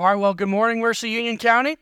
All right, well, good morning, Mercy Union County.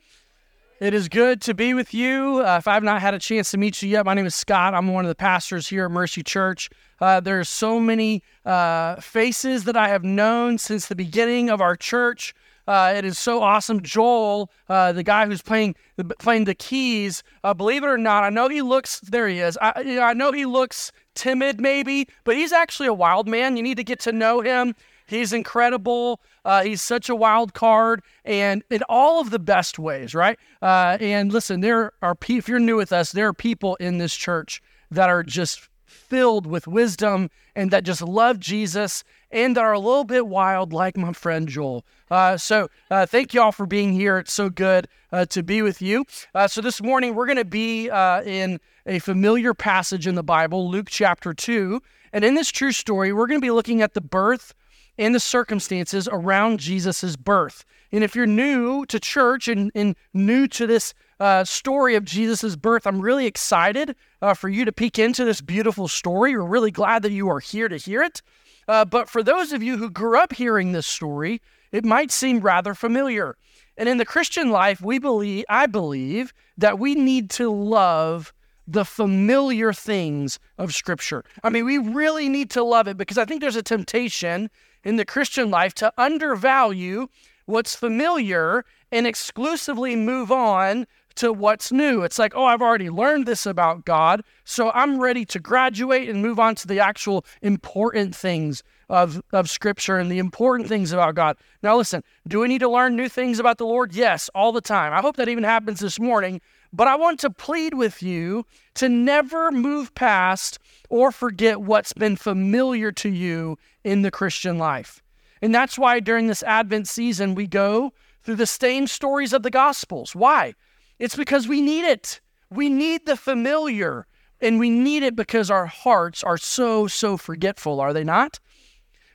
It is good to be with you. Uh, if I've not had a chance to meet you yet, my name is Scott. I'm one of the pastors here at Mercy Church. Uh, are so many uh, faces that I have known since the beginning of our church. Uh, it is so awesome. Joel, uh, the guy who's playing playing the keys, uh, believe it or not, I know he looks. There he is. I, you know, I know he looks timid, maybe, but he's actually a wild man. You need to get to know him. He's incredible. Uh, he's such a wild card, and in all of the best ways, right? Uh, and listen, there are pe- if you're new with us, there are people in this church that are just filled with wisdom and that just love Jesus and that are a little bit wild, like my friend Joel. Uh, so, uh, thank you all for being here. It's so good uh, to be with you. Uh, so, this morning we're going to be uh, in a familiar passage in the Bible, Luke chapter 2. And in this true story, we're going to be looking at the birth and the circumstances around Jesus' birth. And if you're new to church and, and new to this uh, story of Jesus' birth. I'm really excited uh, for you to peek into this beautiful story. We're really glad that you are here to hear it. Uh, but for those of you who grew up hearing this story, it might seem rather familiar. And in the Christian life, we believe, I believe, that we need to love the familiar things of Scripture. I mean, we really need to love it because I think there's a temptation in the Christian life to undervalue what's familiar and exclusively move on to what's new. It's like, oh, I've already learned this about God, so I'm ready to graduate and move on to the actual important things of, of Scripture and the important things about God. Now, listen, do we need to learn new things about the Lord? Yes, all the time. I hope that even happens this morning. But I want to plead with you to never move past or forget what's been familiar to you in the Christian life. And that's why during this Advent season, we go through the same stories of the Gospels. Why? It's because we need it. We need the familiar, and we need it because our hearts are so, so forgetful, are they not?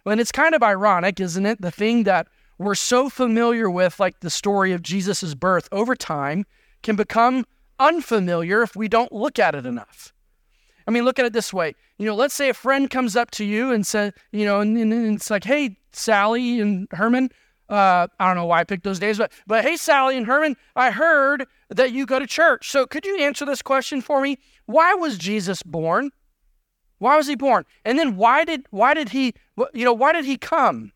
And it's kind of ironic, isn't it? The thing that we're so familiar with, like the story of Jesus' birth, over time can become unfamiliar if we don't look at it enough. I mean, look at it this way. You know, let's say a friend comes up to you and says, you know, and, and it's like, hey, Sally and Herman, uh, I don't know why I picked those days, but but hey, Sally and Herman, I heard that you go to church. So could you answer this question for me? Why was Jesus born? Why was he born? And then why did why did he you know why did he come?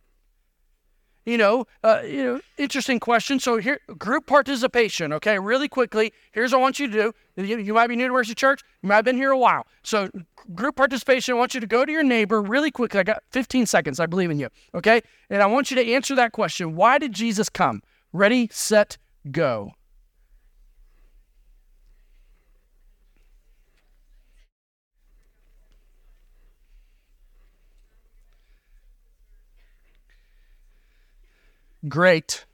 You know, uh, you know, interesting question. So here, group participation. Okay, really quickly. Here's what I want you to do. You, you might be new to Mercy Church. You might have been here a while. So group participation. I want you to go to your neighbor really quickly. I got 15 seconds. I believe in you. Okay, and I want you to answer that question. Why did Jesus come? Ready, set, go. Great.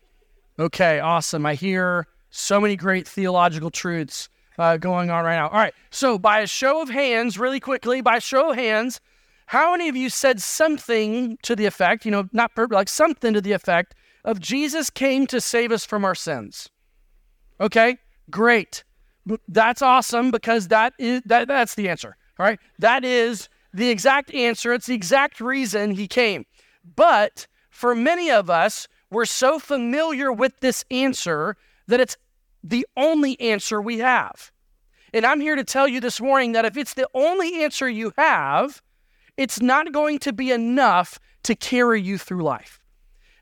Okay, awesome. I hear so many great theological truths uh, going on right now. All right, so by a show of hands, really quickly, by show of hands, how many of you said something to the effect, you know, not perfect, like something to the effect of Jesus came to save us from our sins? Okay, great. That's awesome because that is that that's the answer. All right, that is the exact answer. It's the exact reason he came. But for many of us, we're so familiar with this answer that it's the only answer we have. And I'm here to tell you this morning that if it's the only answer you have, it's not going to be enough to carry you through life.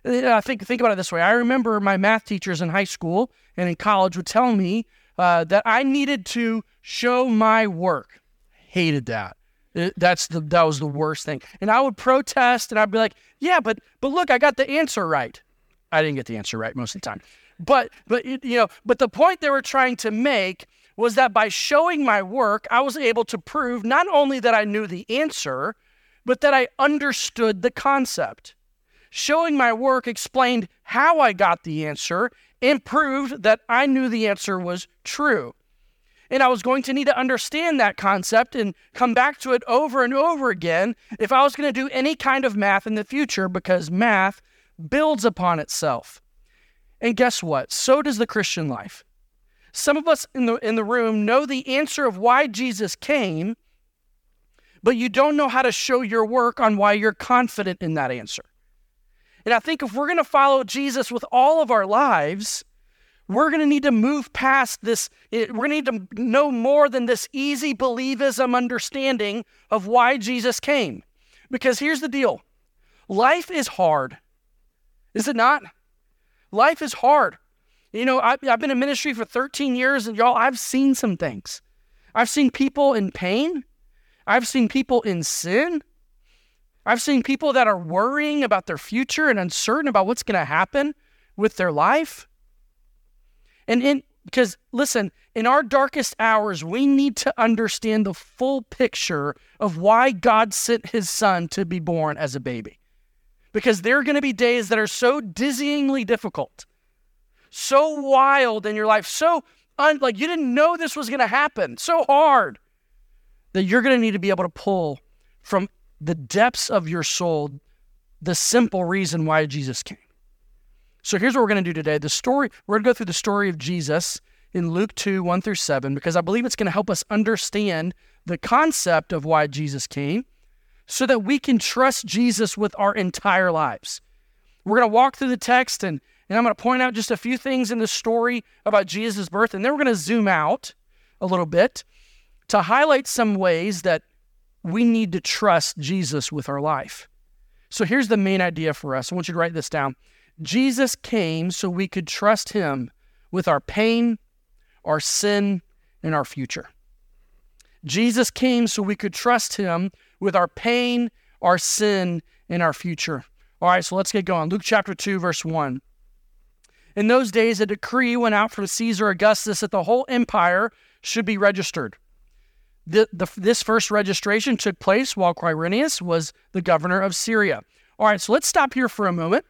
I think think about it this way. I remember my math teachers in high school and in college would tell me uh, that I needed to show my work. Hated that. That's the that was the worst thing. And I would protest and I'd be like, "Yeah, but but look, I got the answer right." I didn't get the answer right most of the time. But but you know, but the point they were trying to make was that by showing my work, I was able to prove not only that I knew the answer, but that I understood the concept. Showing my work explained how I got the answer and proved that I knew the answer was true. And I was going to need to understand that concept and come back to it over and over again if I was going to do any kind of math in the future because math builds upon itself. And guess what? So does the Christian life. Some of us in the, in the room know the answer of why Jesus came, but you don't know how to show your work on why you're confident in that answer. And I think if we're going to follow Jesus with all of our lives, we're going to need to move past this. Eh, we're going to need to know more than this easy believism understanding of why Jesus came. Because here's the deal life is hard, is it not? Life is hard. You know, I've, I've been in ministry for 13 years, and y'all, I've seen some things. I've seen people in pain, I've seen people in sin. I've seen people that are worrying about their future and uncertain about what's going to happen with their life. And in because listen, in our darkest hours, we need to understand the full picture of why God sent his son to be born as a baby. Because there are going to be days that are so dizzyingly difficult, so wild in your life, so un- like you didn't know this was going to happen, so hard that you're going to need to be able to pull from the depths of your soul the simple reason why Jesus came. So here's what we're going to do today. The story, we're going to go through the story of Jesus in Luke 2, 1 through 7, because I believe it's going to help us understand the concept of why Jesus came so that we can trust Jesus with our entire lives. We're going to walk through the text and, and I'm going to point out just a few things in the story about Jesus' birth, and then we're going to zoom out a little bit to highlight some ways that we need to trust Jesus with our life. So here's the main idea for us. I want you to write this down. Jesus came so we could trust him with our pain, our sin, and our future. Jesus came so we could trust him with our pain, our sin, and our future. All right, so let's get going. Luke chapter 2, verse 1. In those days, a decree went out from Caesar Augustus that the whole empire should be registered. The, the, this first registration took place while Quirinius was the governor of Syria. All right, so let's stop here for a moment.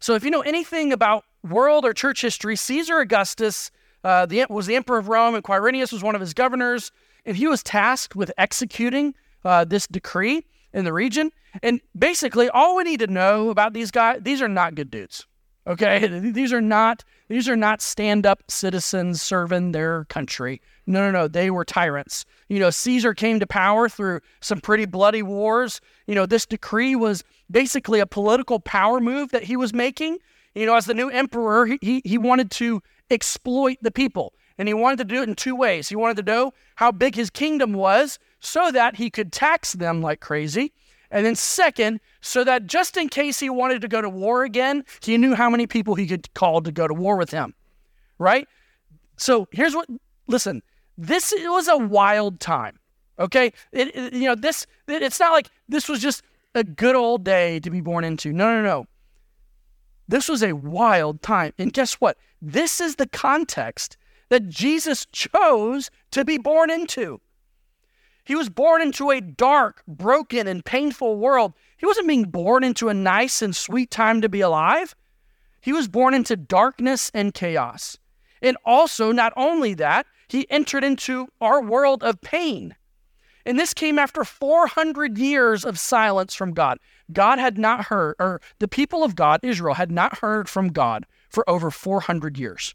So, if you know anything about world or church history, Caesar Augustus uh, the, was the emperor of Rome, and Quirinius was one of his governors, and he was tasked with executing uh, this decree in the region. And basically, all we need to know about these guys, these are not good dudes. Okay, these are not these are not stand-up citizens serving their country. No, no, no, they were tyrants. You know, Caesar came to power through some pretty bloody wars. You know, this decree was basically a political power move that he was making. You know, as the new emperor, he, he, he wanted to exploit the people. And he wanted to do it in two ways. He wanted to know how big his kingdom was so that he could tax them like crazy. And then, second, so that just in case he wanted to go to war again, he knew how many people he could call to go to war with him. Right? So here's what listen, this was a wild time. Okay? It, it, you know, this it, it's not like this was just a good old day to be born into. No, no, no. This was a wild time. And guess what? This is the context that Jesus chose to be born into. He was born into a dark, broken, and painful world. He wasn't being born into a nice and sweet time to be alive. He was born into darkness and chaos. And also, not only that, he entered into our world of pain. And this came after 400 years of silence from God. God had not heard, or the people of God, Israel, had not heard from God for over 400 years.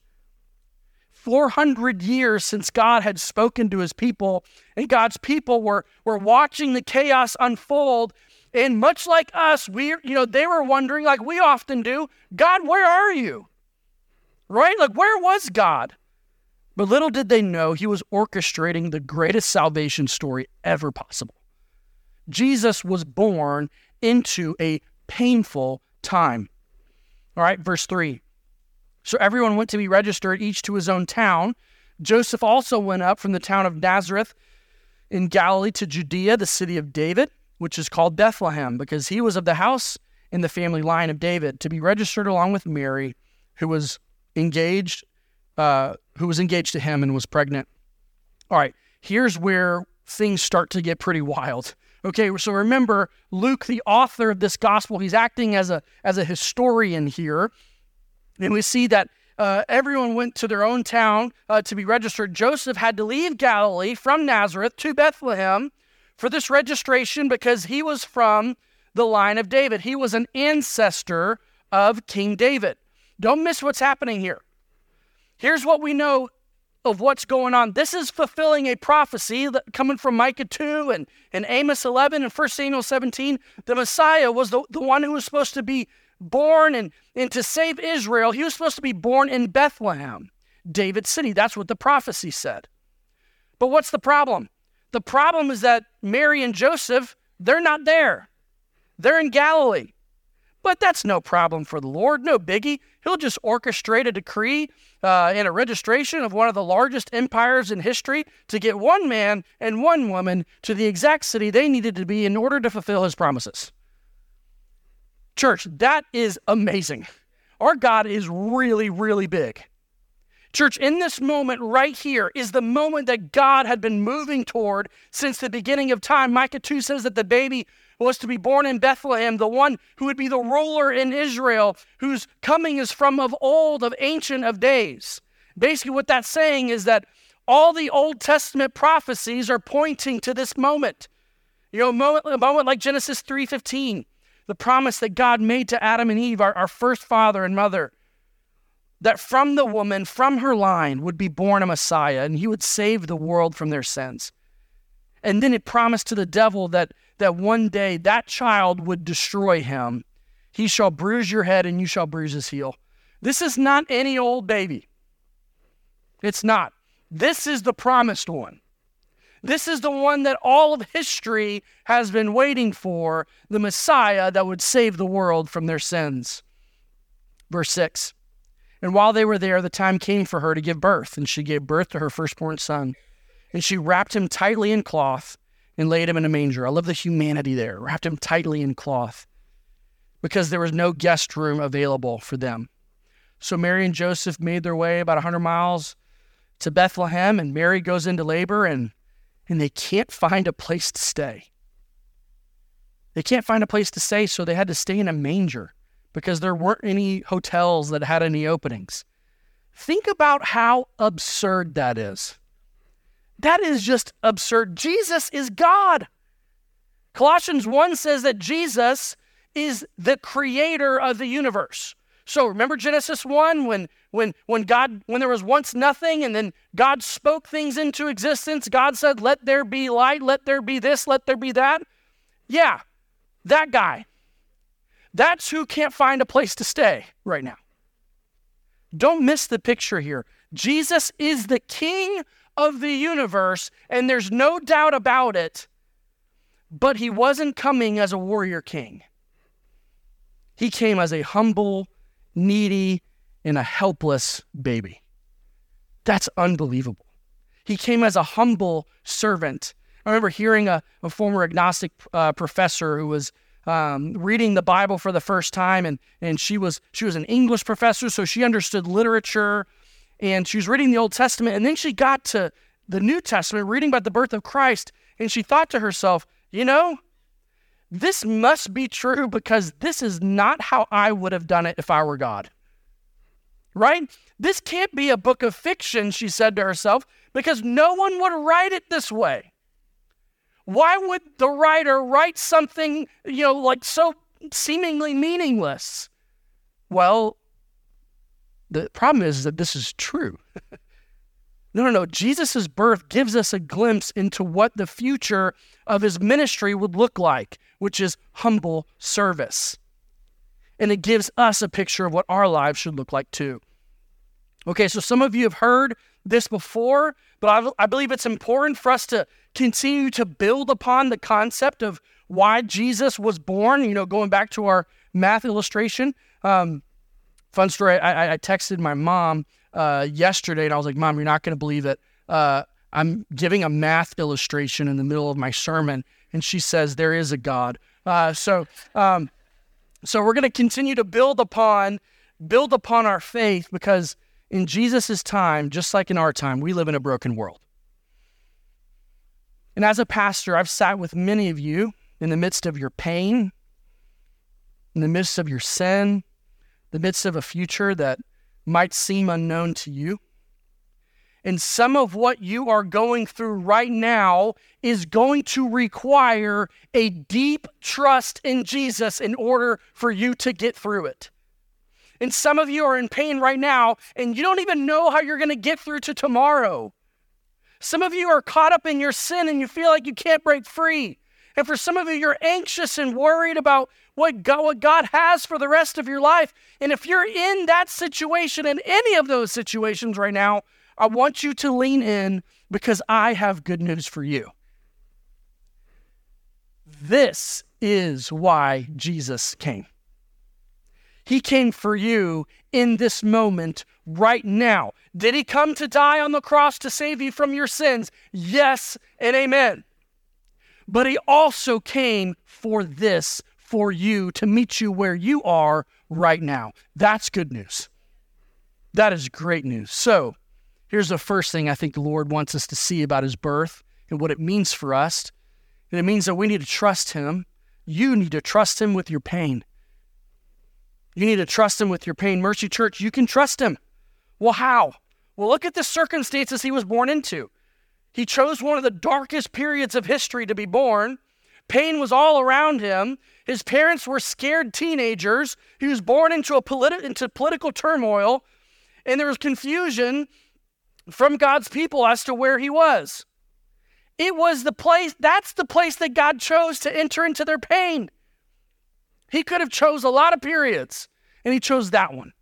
400 years since God had spoken to his people, and God's people were, were watching the chaos unfold. And much like us, we, you know, they were wondering, like we often do, God, where are you? Right? Like, where was God? But little did they know he was orchestrating the greatest salvation story ever possible. Jesus was born into a painful time. All right, verse 3. So everyone went to be registered, each to his own town. Joseph also went up from the town of Nazareth in Galilee to Judea, the city of David, which is called Bethlehem, because he was of the house in the family line of David, to be registered along with Mary, who was engaged uh, who was engaged to him and was pregnant. All right, here's where things start to get pretty wild. Okay, so remember Luke, the author of this gospel, he's acting as a as a historian here, and we see that uh, everyone went to their own town uh, to be registered. Joseph had to leave Galilee from Nazareth to Bethlehem for this registration because he was from the line of David. He was an ancestor of King David. Don't miss what's happening here. Here's what we know of what's going on. This is fulfilling a prophecy that coming from Micah 2 and, and Amos 11 and 1 Samuel 17. The Messiah was the, the one who was supposed to be born and, and to save Israel. He was supposed to be born in Bethlehem, David's city. That's what the prophecy said. But what's the problem? The problem is that Mary and Joseph, they're not there. They're in Galilee. But that's no problem for the Lord, no biggie. He'll just orchestrate a decree uh, and a registration of one of the largest empires in history to get one man and one woman to the exact city they needed to be in order to fulfill his promises. Church, that is amazing. Our God is really, really big. Church, in this moment right here is the moment that God had been moving toward since the beginning of time. Micah 2 says that the baby was to be born in Bethlehem, the one who would be the ruler in Israel, whose coming is from of old, of ancient of days. Basically, what that's saying is that all the Old Testament prophecies are pointing to this moment. You know, a moment, a moment like Genesis 3:15, the promise that God made to Adam and Eve, our, our first father and mother, that from the woman, from her line, would be born a Messiah, and he would save the world from their sins. And then it promised to the devil that, that one day that child would destroy him. He shall bruise your head and you shall bruise his heel. This is not any old baby. It's not. This is the promised one. This is the one that all of history has been waiting for the Messiah that would save the world from their sins. Verse 6 And while they were there, the time came for her to give birth, and she gave birth to her firstborn son. And she wrapped him tightly in cloth and laid him in a manger. I love the humanity there. Wrapped him tightly in cloth because there was no guest room available for them. So Mary and Joseph made their way about 100 miles to Bethlehem, and Mary goes into labor, and, and they can't find a place to stay. They can't find a place to stay, so they had to stay in a manger because there weren't any hotels that had any openings. Think about how absurd that is. That is just absurd. Jesus is God. Colossians 1 says that Jesus is the creator of the universe. So remember Genesis 1 when when when God when there was once nothing and then God spoke things into existence. God said, "Let there be light, let there be this, let there be that." Yeah. That guy. That's who can't find a place to stay right now. Don't miss the picture here. Jesus is the king of the universe, and there's no doubt about it. But he wasn't coming as a warrior king. He came as a humble, needy, and a helpless baby. That's unbelievable. He came as a humble servant. I remember hearing a, a former agnostic uh, professor who was um, reading the Bible for the first time, and, and she was she was an English professor, so she understood literature and she was reading the Old Testament, and then she got to the New Testament, reading about the birth of Christ, and she thought to herself, you know, this must be true because this is not how I would have done it if I were God. Right? This can't be a book of fiction, she said to herself, because no one would write it this way. Why would the writer write something, you know, like so seemingly meaningless? Well, the problem is that this is true. no, no, no. Jesus' birth gives us a glimpse into what the future of his ministry would look like, which is humble service. And it gives us a picture of what our lives should look like too. Okay, so some of you have heard this before, but I, I believe it's important for us to continue to build upon the concept of why Jesus was born. You know, going back to our math illustration. Um, Fun story. I, I texted my mom uh, yesterday, and I was like, "Mom, you're not going to believe it. Uh, I'm giving a math illustration in the middle of my sermon, and she says there is a God. Uh, so, um, so we're going to continue to build upon build upon our faith because in Jesus' time, just like in our time, we live in a broken world. And as a pastor, I've sat with many of you in the midst of your pain, in the midst of your sin, the midst of a future that might seem unknown to you. And some of what you are going through right now is going to require a deep trust in Jesus in order for you to get through it. And some of you are in pain right now, and you don't even know how you're going to get through to tomorrow. Some of you are caught up in your sin and you feel like you can't break free. And for some of you, you're anxious and worried about what God, what God has for the rest of your life. And if you're in that situation, in any of those situations right now, I want you to lean in because I have good news for you. This is why Jesus came. He came for you in this moment right now. Did he come to die on the cross to save you from your sins? Yes and amen. But he also came for this, for you, to meet you where you are right now. That's good news. That is great news. So, here's the first thing I think the Lord wants us to see about his birth and what it means for us. And it means that we need to trust him. You need to trust him with your pain. You need to trust him with your pain. Mercy Church, you can trust him. Well, how? Well, look at the circumstances he was born into. He chose one of the darkest periods of history to be born. Pain was all around him. His parents were scared teenagers. He was born into a politi- into political turmoil, and there was confusion from God's people as to where he was. It was the place, that's the place that God chose to enter into their pain. He could have chose a lot of periods, and he chose that one.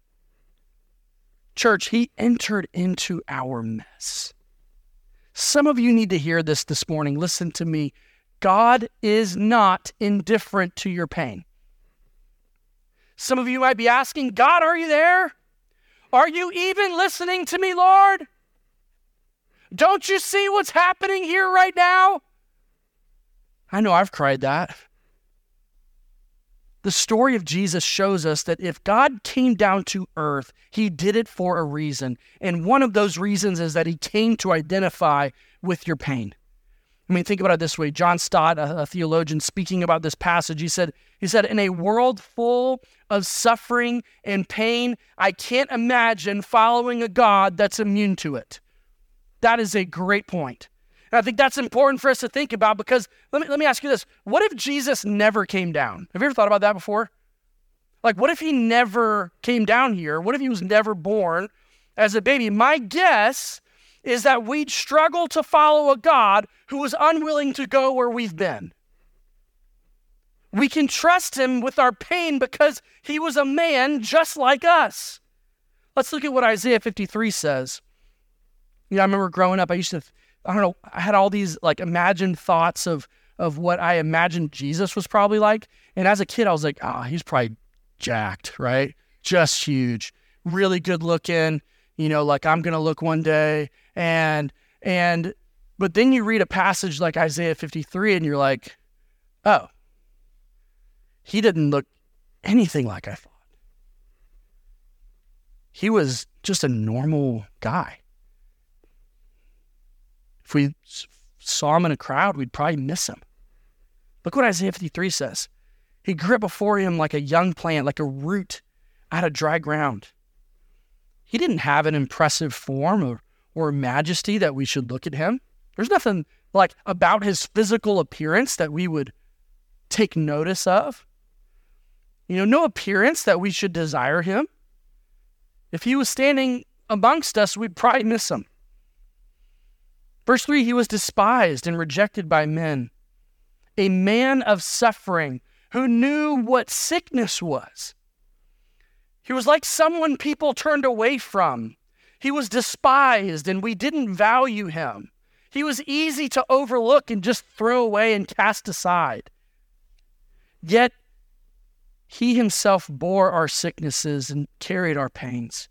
Church, he entered into our mess. Some of you need to hear this this morning. Listen to me. God is not indifferent to your pain. Some of you might be asking, God, are you there? Are you even listening to me, Lord? Don't you see what's happening here right now? I know I've cried that. The story of Jesus shows us that if God came down to earth, he did it for a reason. And one of those reasons is that he came to identify with your pain. I mean, think about it this way. John Stott, a, a theologian, speaking about this passage, he said, he said, in a world full of suffering and pain, I can't imagine following a God that's immune to it. That is a great point. And I think that's important for us to think about because let me, let me ask you this. What if Jesus never came down? Have you ever thought about that before? Like, what if he never came down here? What if he was never born as a baby? My guess is that we'd struggle to follow a God who was unwilling to go where we've been. We can trust him with our pain because he was a man just like us. Let's look at what Isaiah 53 says. You know, I remember growing up, I used to I don't know, I had all these like imagined thoughts of of what I imagined Jesus was probably like. And as a kid, I was like, ah, oh, he's probably jacked, right? Just huge, really good looking, you know, like I'm gonna look one day. And and but then you read a passage like Isaiah 53 and you're like, oh, he didn't look anything like I thought. He was just a normal guy. If we saw him in a crowd, we'd probably miss him. Look what Isaiah 53 says. He grew up before him like a young plant, like a root out of dry ground. He didn't have an impressive form or, or majesty that we should look at him. There's nothing like about his physical appearance that we would take notice of. You know, no appearance that we should desire him. If he was standing amongst us, we'd probably miss him. Verse 3 He was despised and rejected by men, a man of suffering who knew what sickness was. He was like someone people turned away from. He was despised and we didn't value him. He was easy to overlook and just throw away and cast aside. Yet he himself bore our sicknesses and carried our pains.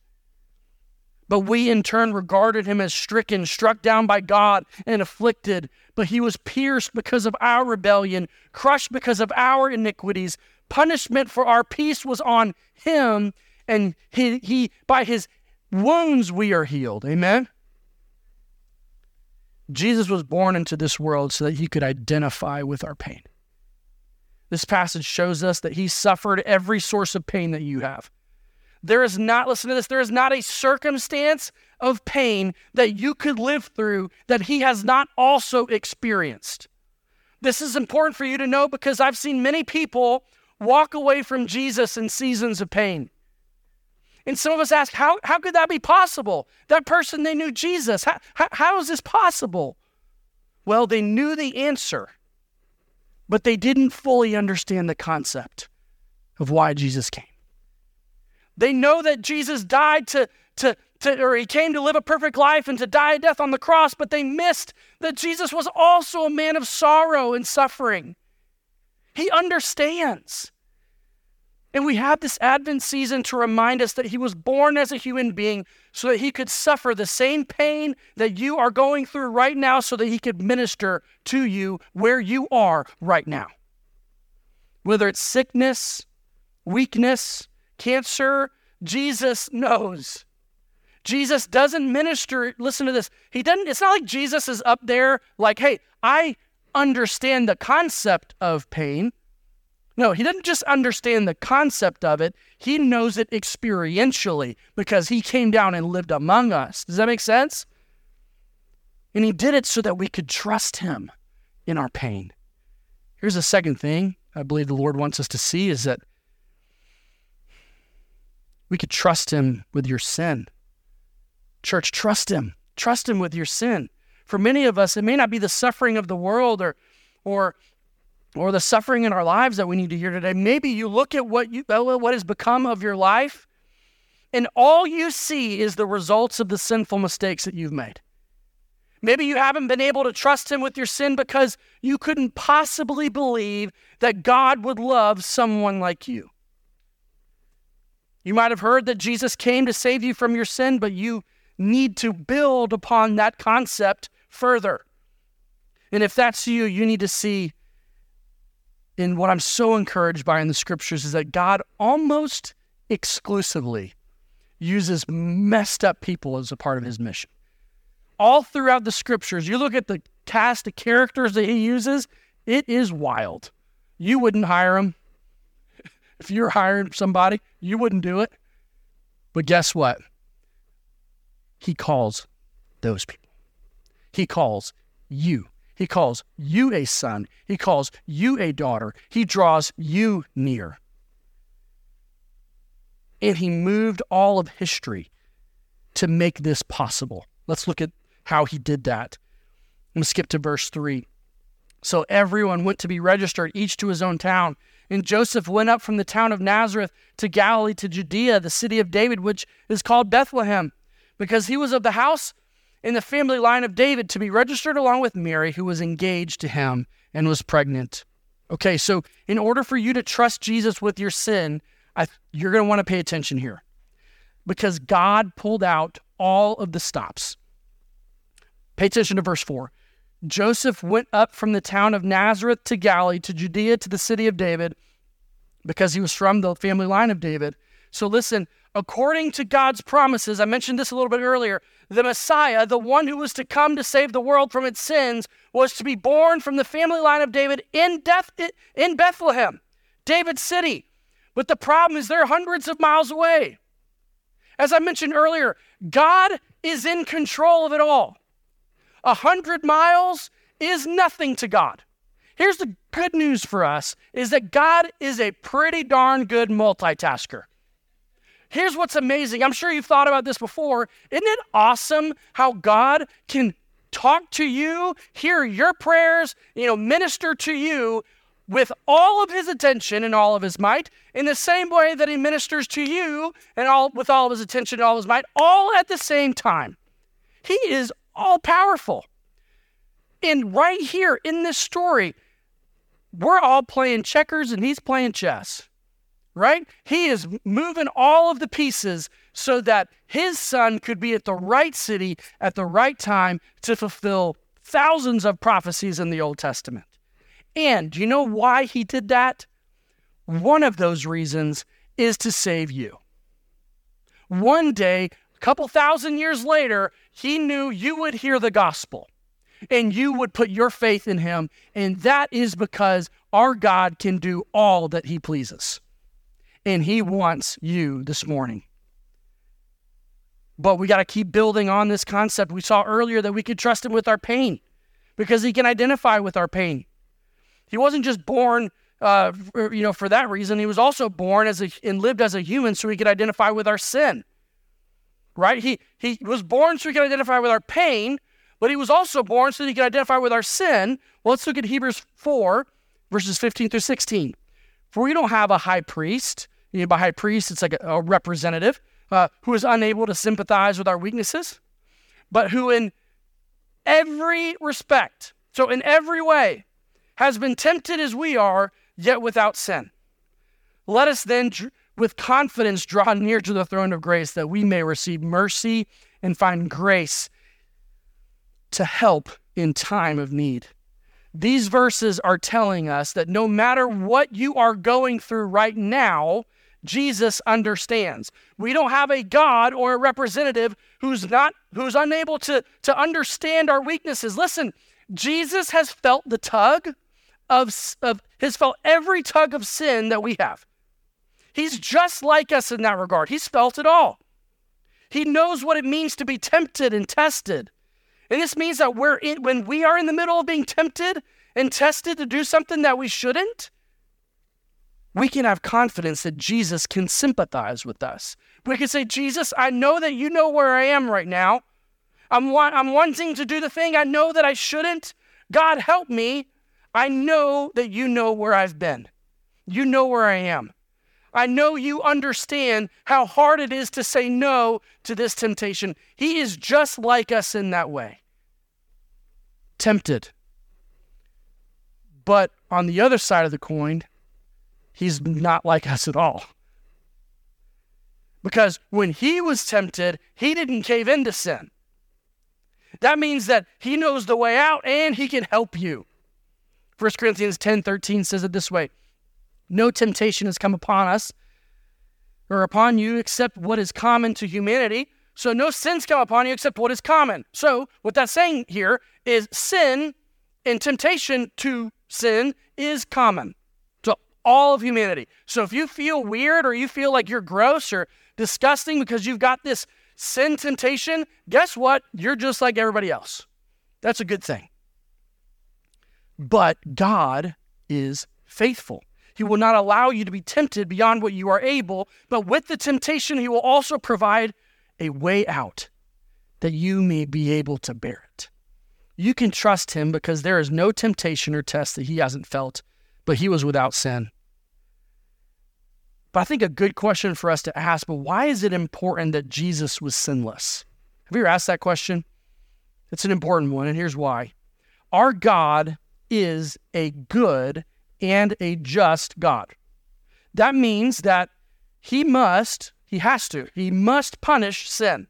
But we in turn regarded him as stricken, struck down by God, and afflicted. But he was pierced because of our rebellion, crushed because of our iniquities. Punishment for our peace was on him, and he, he by his wounds we are healed. Amen? Jesus was born into this world so that he could identify with our pain. This passage shows us that he suffered every source of pain that you have. There is not, listen to this, there is not a circumstance of pain that you could live through that he has not also experienced. This is important for you to know because I've seen many people walk away from Jesus in seasons of pain. And some of us ask, how, how could that be possible? That person, they knew Jesus. How, how, how is this possible? Well, they knew the answer, but they didn't fully understand the concept of why Jesus came. They know that Jesus died to, to, to, or he came to live a perfect life and to die a death on the cross, but they missed that Jesus was also a man of sorrow and suffering. He understands. And we have this Advent season to remind us that he was born as a human being so that he could suffer the same pain that you are going through right now so that he could minister to you where you are right now. Whether it's sickness, weakness, cancer, Jesus knows. Jesus doesn't minister, listen to this. He doesn't, it's not like Jesus is up there like, hey, I understand the concept of pain. No, he doesn't just understand the concept of it, he knows it experientially because he came down and lived among us. Does that make sense? And he did it so that we could trust him in our pain. Here's the second thing I believe the Lord wants us to see is that we could trust him with your sin. Church, trust him. Trust him with your sin. For many of us, it may not be the suffering of the world or or or the suffering in our lives that we need to hear today. Maybe you look at what you what has become of your life, and all you see is the results of the sinful mistakes that you've made. Maybe you haven't been able to trust him with your sin because you couldn't possibly believe that God would love someone like you. You might have heard that Jesus came to save you from your sin, but you need to build upon that concept further. And if that's you, you need to see in what I'm so encouraged by in the scriptures is that God almost exclusively uses messed up people as a part of his mission. All throughout the scriptures, you look at the cast of characters that he uses, it is wild. You wouldn't hire him. If you're hiring somebody, you wouldn't do it. But guess what? He calls those people. He calls you. He calls you a son. He calls you a daughter. He draws you near. And he moved all of history to make this possible. Let's look at how he did that. I'm going to skip to verse 3. So everyone went to be registered, each to his own town. And Joseph went up from the town of Nazareth to Galilee to Judea, the city of David, which is called Bethlehem, because he was of the house in the family line of David to be registered along with Mary, who was engaged to him and was pregnant. Okay, so in order for you to trust Jesus with your sin, I, you're going to want to pay attention here because God pulled out all of the stops. Pay attention to verse 4. Joseph went up from the town of Nazareth to Galilee, to Judea, to the city of David, because he was from the family line of David. So listen, according to God's promises, I mentioned this a little bit earlier, the Messiah, the one who was to come to save the world from its sins, was to be born from the family line of David in, in Bethlehem, David's city. But the problem is they're hundreds of miles away. As I mentioned earlier, God is in control of it all. A hundred miles is nothing to God. Here's the good news for us is that God is a pretty darn good multitasker. Here's what's amazing. I'm sure you've thought about this before. Isn't it awesome how God can talk to you, hear your prayers, you know, minister to you with all of his attention and all of his might, in the same way that he ministers to you and all with all of his attention and all of his might, all at the same time. He is all powerful. And right here in this story, we're all playing checkers and he's playing chess, right? He is moving all of the pieces so that his son could be at the right city at the right time to fulfill thousands of prophecies in the Old Testament. And do you know why he did that? One of those reasons is to save you. One day, A couple thousand years later, he knew you would hear the gospel and you would put your faith in him. And that is because our God can do all that he pleases. And he wants you this morning. But we got to keep building on this concept. We saw earlier that we could trust him with our pain because he can identify with our pain. He wasn't just born, uh, you know, for that reason. He was also born as a and lived as a human so he could identify with our sin. Right? He he was born so he could identify with our pain, but he was also born so he could identify with our sin. Well, let's look at Hebrews 4, verses 15 through 16. For we don't have a high priest. You know, by high priest, it's like a, a representative uh, who is unable to sympathize with our weaknesses, but who in every respect, so in every way, has been tempted as we are, yet without sin. Let us then, with confidence, draw near to the throne of grace that we may receive mercy and find grace to help in time of need. These verses are telling us that no matter what you are going through right now, Jesus understands. We don't have a God or a representative who's not who's unable to, to understand our weaknesses. Listen, Jesus has felt the tug of, of has felt every tug of sin that we have. He's just like us in that regard. He's felt it all. He knows what it means to be tempted and tested. And this means that we're in, when we are in the middle of being tempted and tested to do something that we shouldn't, we can have confidence that Jesus can sympathize with us. We can say, Jesus, I know that you know where I am right now. I'm, wa- I'm wanting to do the thing I know that I shouldn't. God, help me. I know that you know where I've been. You know where I am. I know you understand how hard it is to say no to this temptation. He is just like us in that way. Tempted. But on the other side of the coin, he's not like us at all. Because when he was tempted, he didn't cave into sin. That means that he knows the way out and he can help you. 1 Corinthians 10 13 says it this way No temptation has come upon us or upon you except what is common to humanity. So no sins come upon you except what is common. So what that's saying here is sin and temptation to sin is common all of humanity. So if you feel weird or you feel like you're gross or disgusting because you've got this sin temptation, guess what? You're just like everybody else. That's a good thing. But God is faithful. He will not allow you to be tempted beyond what you are able, but with the temptation, He will also provide a way out that you may be able to bear it. You can trust Him because there is no temptation or test that He hasn't felt, but He was without sin. But I think a good question for us to ask, but why is it important that Jesus was sinless? Have you ever asked that question? It's an important one, and here's why. Our God is a good and a just God. That means that he must, he has to, he must punish sin.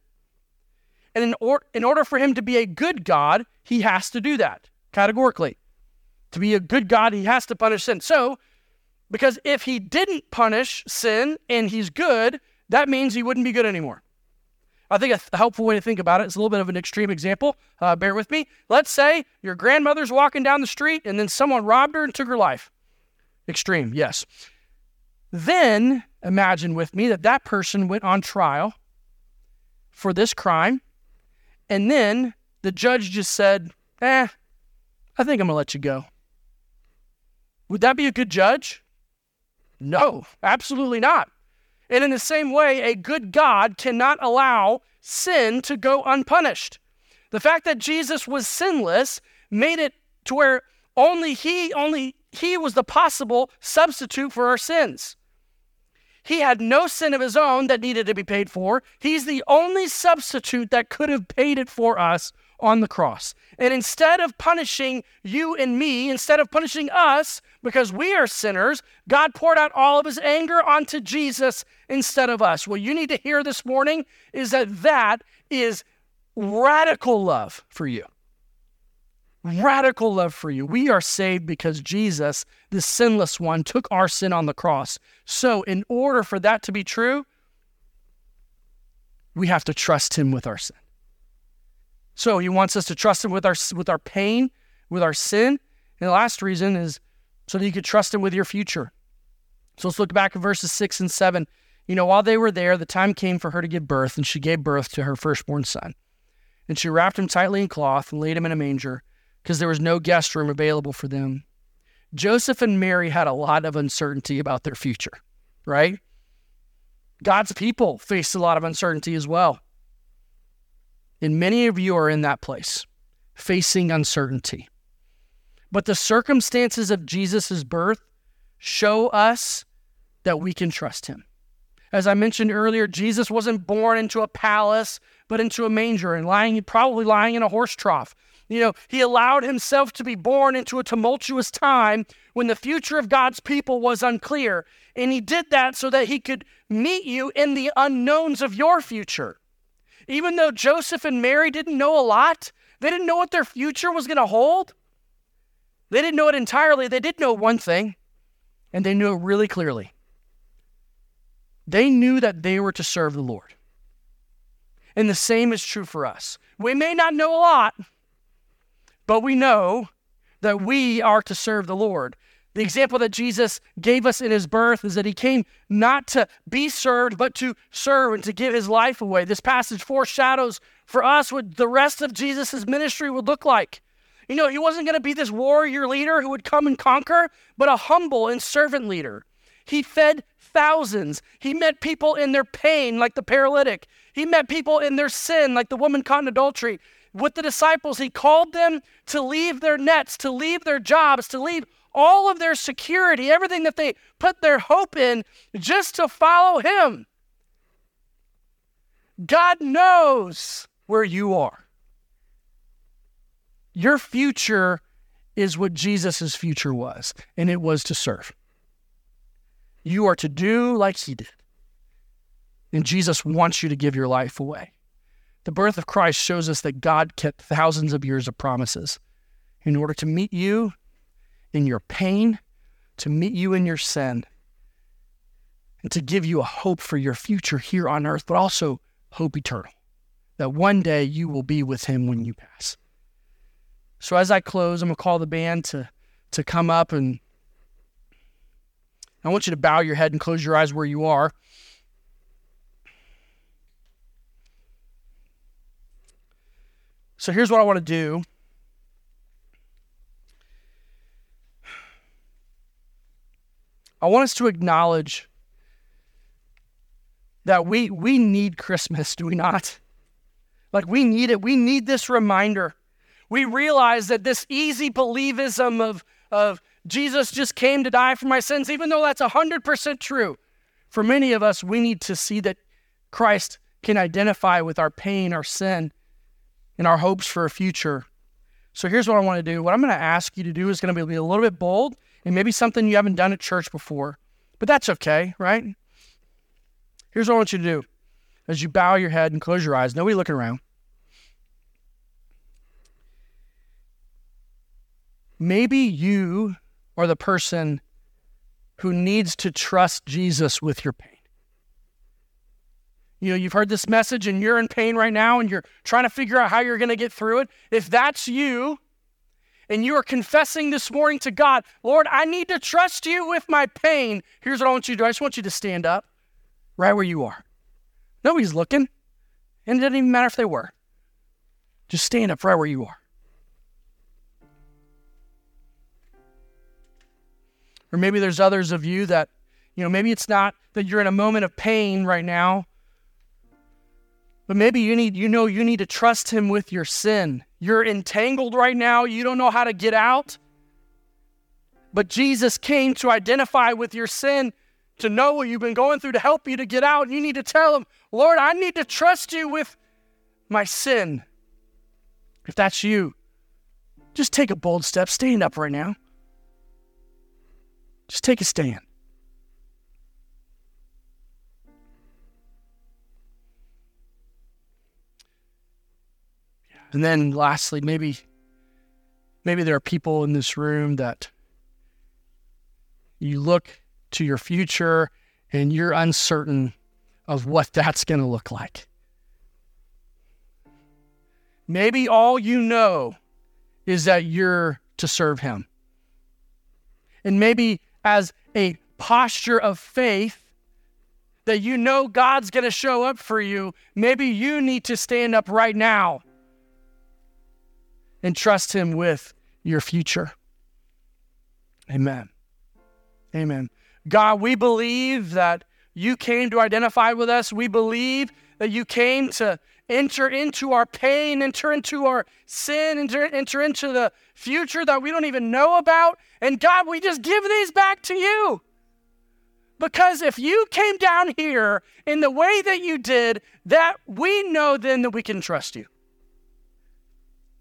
And in, or, in order for him to be a good God, he has to do that categorically. To be a good God, he has to punish sin. So because if he didn't punish sin and he's good, that means he wouldn't be good anymore. I think a helpful way to think about it is a little bit of an extreme example. Uh, bear with me. Let's say your grandmother's walking down the street and then someone robbed her and took her life. Extreme, yes. Then imagine with me that that person went on trial for this crime, and then the judge just said, eh, I think I'm going to let you go. Would that be a good judge? No, absolutely not. And in the same way, a good God cannot allow sin to go unpunished. The fact that Jesus was sinless made it to where only he only he was the possible substitute for our sins. He had no sin of his own that needed to be paid for. He's the only substitute that could have paid it for us on the cross. And instead of punishing you and me, instead of punishing us because we are sinners, God poured out all of his anger onto Jesus instead of us. What you need to hear this morning is that that is radical love for you. Radical love for you. We are saved because Jesus, the sinless one, took our sin on the cross. So, in order for that to be true, we have to trust him with our sin. So he wants us to trust him with our with our pain, with our sin. And the last reason is so that you could trust him with your future. So let's look back at verses six and seven. You know, while they were there, the time came for her to give birth, and she gave birth to her firstborn son. And she wrapped him tightly in cloth and laid him in a manger, because there was no guest room available for them. Joseph and Mary had a lot of uncertainty about their future, right? God's people faced a lot of uncertainty as well. And many of you are in that place, facing uncertainty. But the circumstances of Jesus' birth show us that we can trust him. As I mentioned earlier, Jesus wasn't born into a palace, but into a manger and lying, probably lying in a horse trough. You know, he allowed himself to be born into a tumultuous time when the future of God's people was unclear. And he did that so that he could meet you in the unknowns of your future. Even though Joseph and Mary didn't know a lot, they didn't know what their future was going to hold. They didn't know it entirely. They did know one thing, and they knew it really clearly. They knew that they were to serve the Lord. And the same is true for us. We may not know a lot, but we know that we are to serve the Lord. The example that Jesus gave us in his birth is that he came not to be served, but to serve and to give his life away. This passage foreshadows for us what the rest of Jesus' ministry would look like. You know, he wasn't going to be this warrior leader who would come and conquer, but a humble and servant leader. He fed thousands. He met people in their pain, like the paralytic. He met people in their sin, like the woman caught in adultery. With the disciples, he called them to leave their nets, to leave their jobs, to leave all of their security, everything that they put their hope in, just to follow Him. God knows where you are. Your future is what Jesus' future was, and it was to serve. You are to do like He did. And Jesus wants you to give your life away. The birth of Christ shows us that God kept thousands of years of promises in order to meet you in your pain, to meet you in your sin, and to give you a hope for your future here on earth, but also hope eternal, that one day you will be with him when you pass. So as I close, I'm going to call the band to, to come up and I want you to bow your head and close your eyes where you are. So here's what I want to do. I want us to acknowledge that we we need Christmas, do we not? Like we need it. We need this reminder. We realize that this easy believism of, of Jesus just came to die for my sins, even though that's 100% true, for many of us, we need to see that Christ can identify with our pain, our sin, and our hopes for a future. So here's what I want to do. What I'm going to ask you to do is going to be a little bit bold and maybe something you haven't done at church before, but that's okay, right? Here's what I want you to do as you bow your head and close your eyes, nobody looking around. Maybe you are the person who needs to trust Jesus with your pain. You know, you've heard this message and you're in pain right now and you're trying to figure out how you're going to get through it. If that's you, and you are confessing this morning to God, Lord, I need to trust you with my pain. Here's what I want you to do I just want you to stand up right where you are. Nobody's looking, and it doesn't even matter if they were. Just stand up right where you are. Or maybe there's others of you that, you know, maybe it's not that you're in a moment of pain right now, but maybe you need, you know, you need to trust Him with your sin. You're entangled right now. You don't know how to get out. But Jesus came to identify with your sin, to know what you've been going through, to help you to get out. And you need to tell Him, Lord, I need to trust you with my sin. If that's you, just take a bold step. Stand up right now. Just take a stand. And then lastly, maybe maybe there are people in this room that you look to your future and you're uncertain of what that's going to look like. maybe all you know is that you're to serve Him. And maybe as a posture of faith, that you know God's going to show up for you, maybe you need to stand up right now and trust Him with your future. Amen. Amen. God, we believe that you came to identify with us. We believe that you came to enter into our pain, enter into our sin, enter, enter into the future that we don't even know about. And God, we just give these back to you. Because if you came down here in the way that you did, that we know then that we can trust you.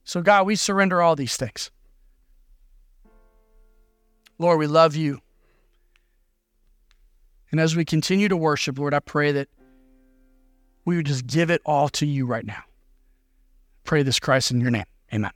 So, God, we surrender all these things. Lord, we love you. And as we continue to worship, Lord, I pray that we would just give it all to you right now. Pray this, Christ, in your name. Amen.